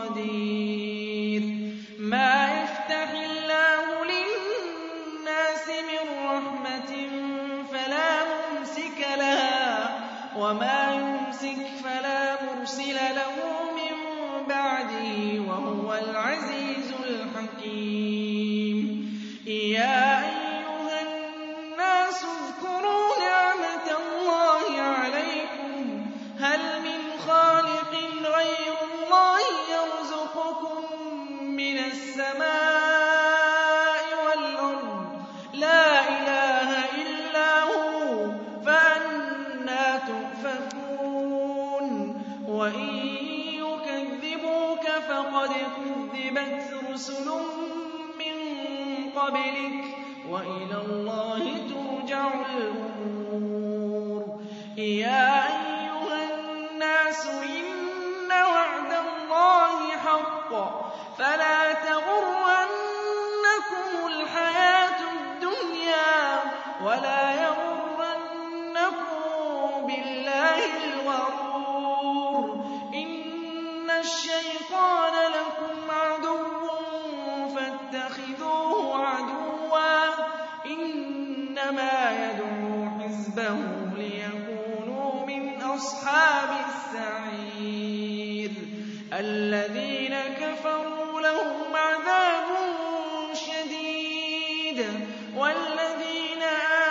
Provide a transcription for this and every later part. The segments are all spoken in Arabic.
قدير. ما يفتح الله للناس من رحمة فلا ممسك لها وما السماء والأرض. لا إله إلا هو فأنى تؤفكون. وإن يكذبوك فقد كذبت رسل من قبلك. وإلى الله ترجع الأمور. يا أيها الناس إن وعد الله حق. فلا أصحاب السعير الذين كفروا لهم عذاب شديد والذين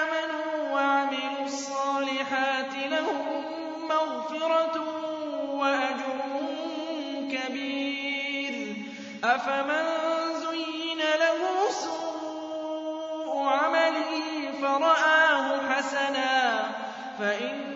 آمنوا وعملوا الصالحات لهم مغفرة وأجر كبير أفمن زين له سوء عمله فرآه حسنا فإن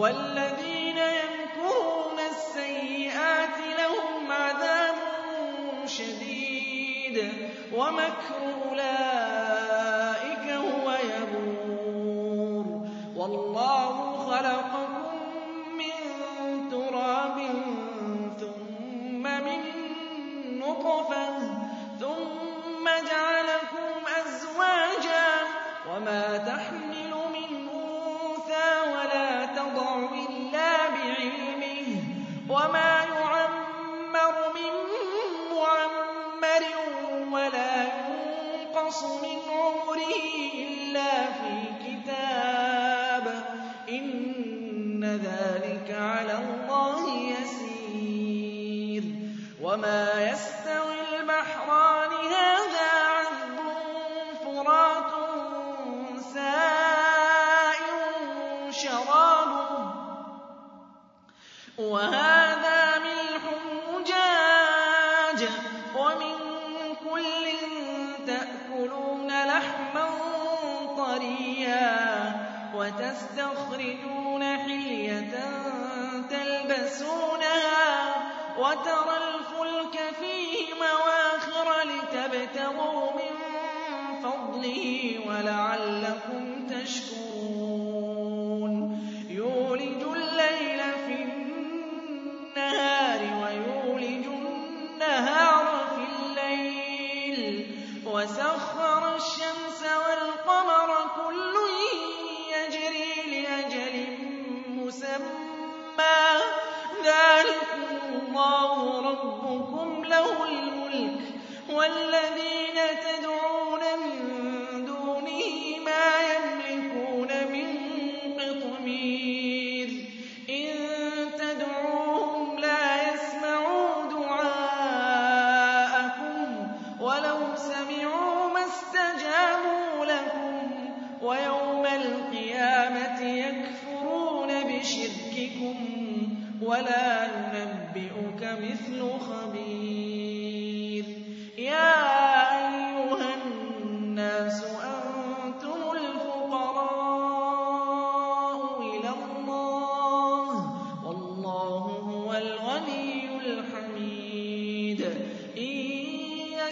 والذين يمكرون السيئات لهم عذاب شديد ومكر أولئك هو يبور. والله خلقكم ينقص من عمره إلا في كتاب إن ذلك على الله يسير. وما يستوي البحران هذا عذب فرات سائر شرابه. وهذا وتستخرجون حلية تلبسونها وترى الفلك فيه مواخر لتبتغوا من فضله ولعلكم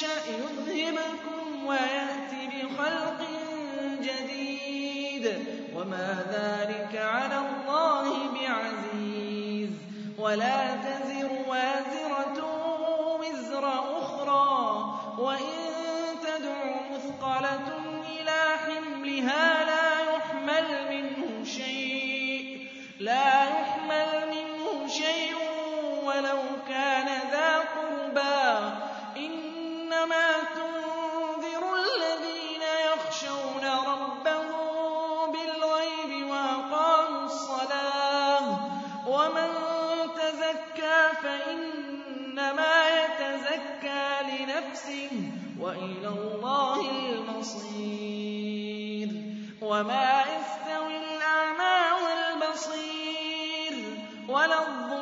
يَشَأْ يُذْهِبْكُمْ وَيَأْتِ بِخَلْقٍ جَدِيدٍ وَمَا ذَٰلِكَ عَلَى اللَّهِ بِعَزِيزٍ وَلَا الضَّالِّينَ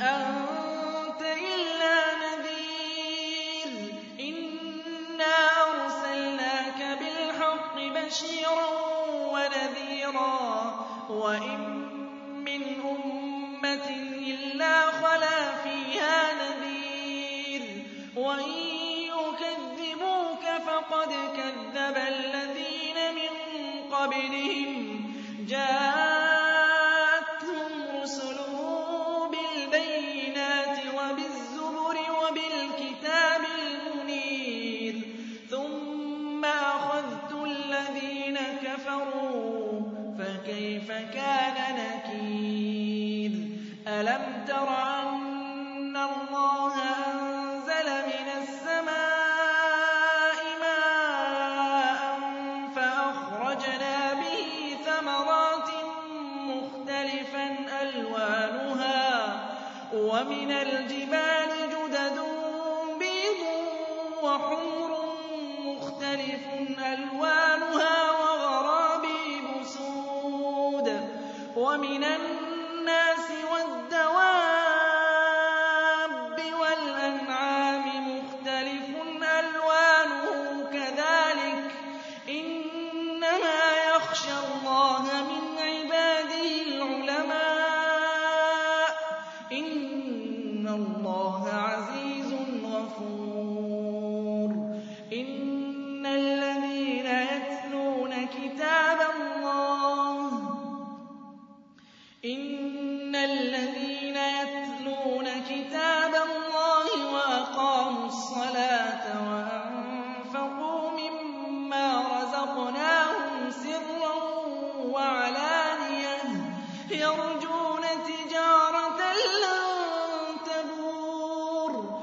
أن وَمِنَ الْجِبَالِ جُدَدٌ بِيضٌ وَحُمْرٌ مُّخْتَلِفٌ أَلْوَانُهَا وَغَرَابِيبُ سُودٌ. وَمِنَ يَرْجُونَ تِجَارَةً لَّن تَبُورَ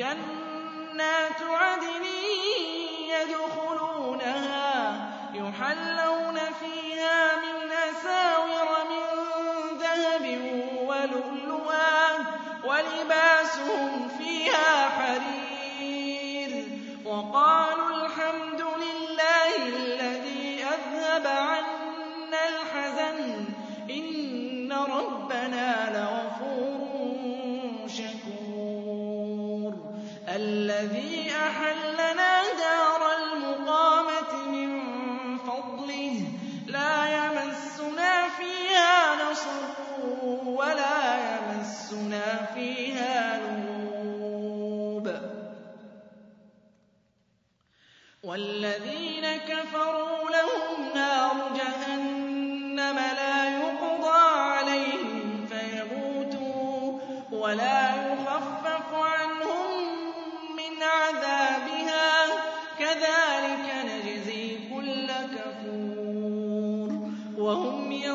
جَنَّاتُ عَدْنٍ يَدْخُلُونَهَا يُحَلَّوْنَ فِيهَا مِنْ أَسَاوِرَ مِن ذَهَبٍ وَلُؤْلُؤًا وَلِبَاسُهُمْ فِيهَا حَرِيرٌ الذي أحلنا دار المقامة من فضله لا يمسنا فيها نصب ولا يمسنا فيها لغوب. والذين كفروا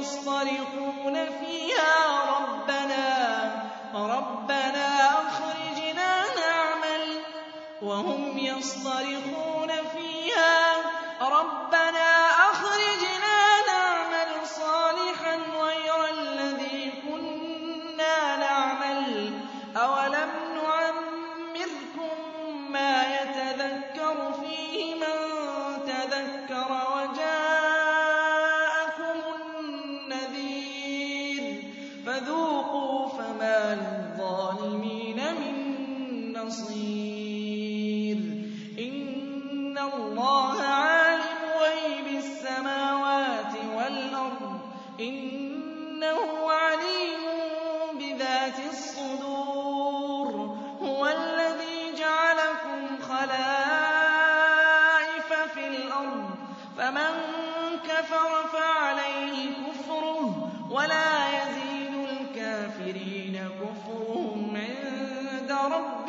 مُصْطَرِفُونَ فِيهَا رَبَّنَا رَبَّنَا أَخْرِجْنَا نَعْمَلْ وَهُمْ يَصْطَرِخُونَ فِيهَا رَبَّنَا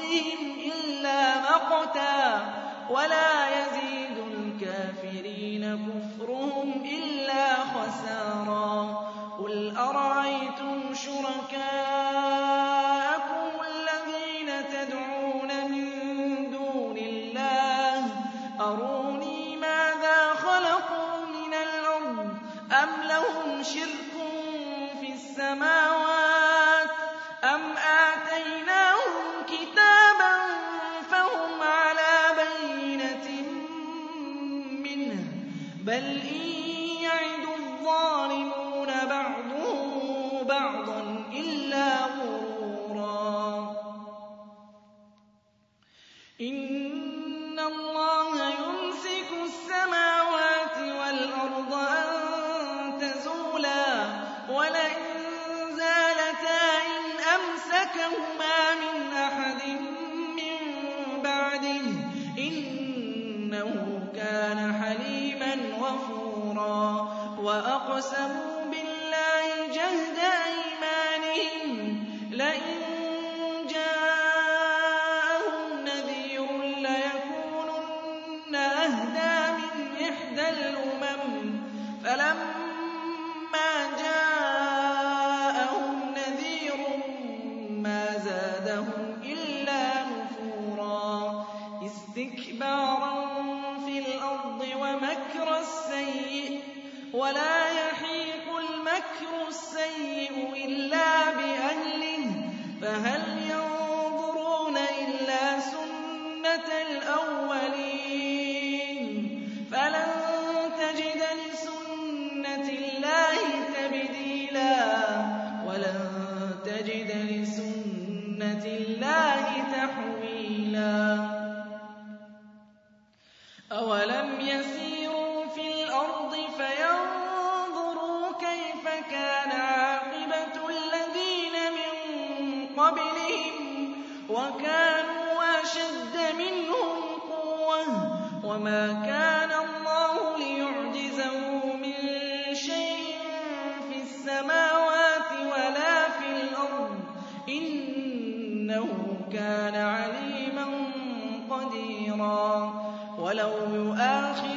رَبِّهِمْ إِلَّا مَقْتًا أَقْسَمُوا بِاللَّهِ جَهْدَ أَيْمَانِهِمْ لَئِن وكانوا أشد منهم قوة وما كان الله ليعجزه من شيء في السماوات ولا في الأرض. إنه كان عليما قديرا. ولو يؤاخذ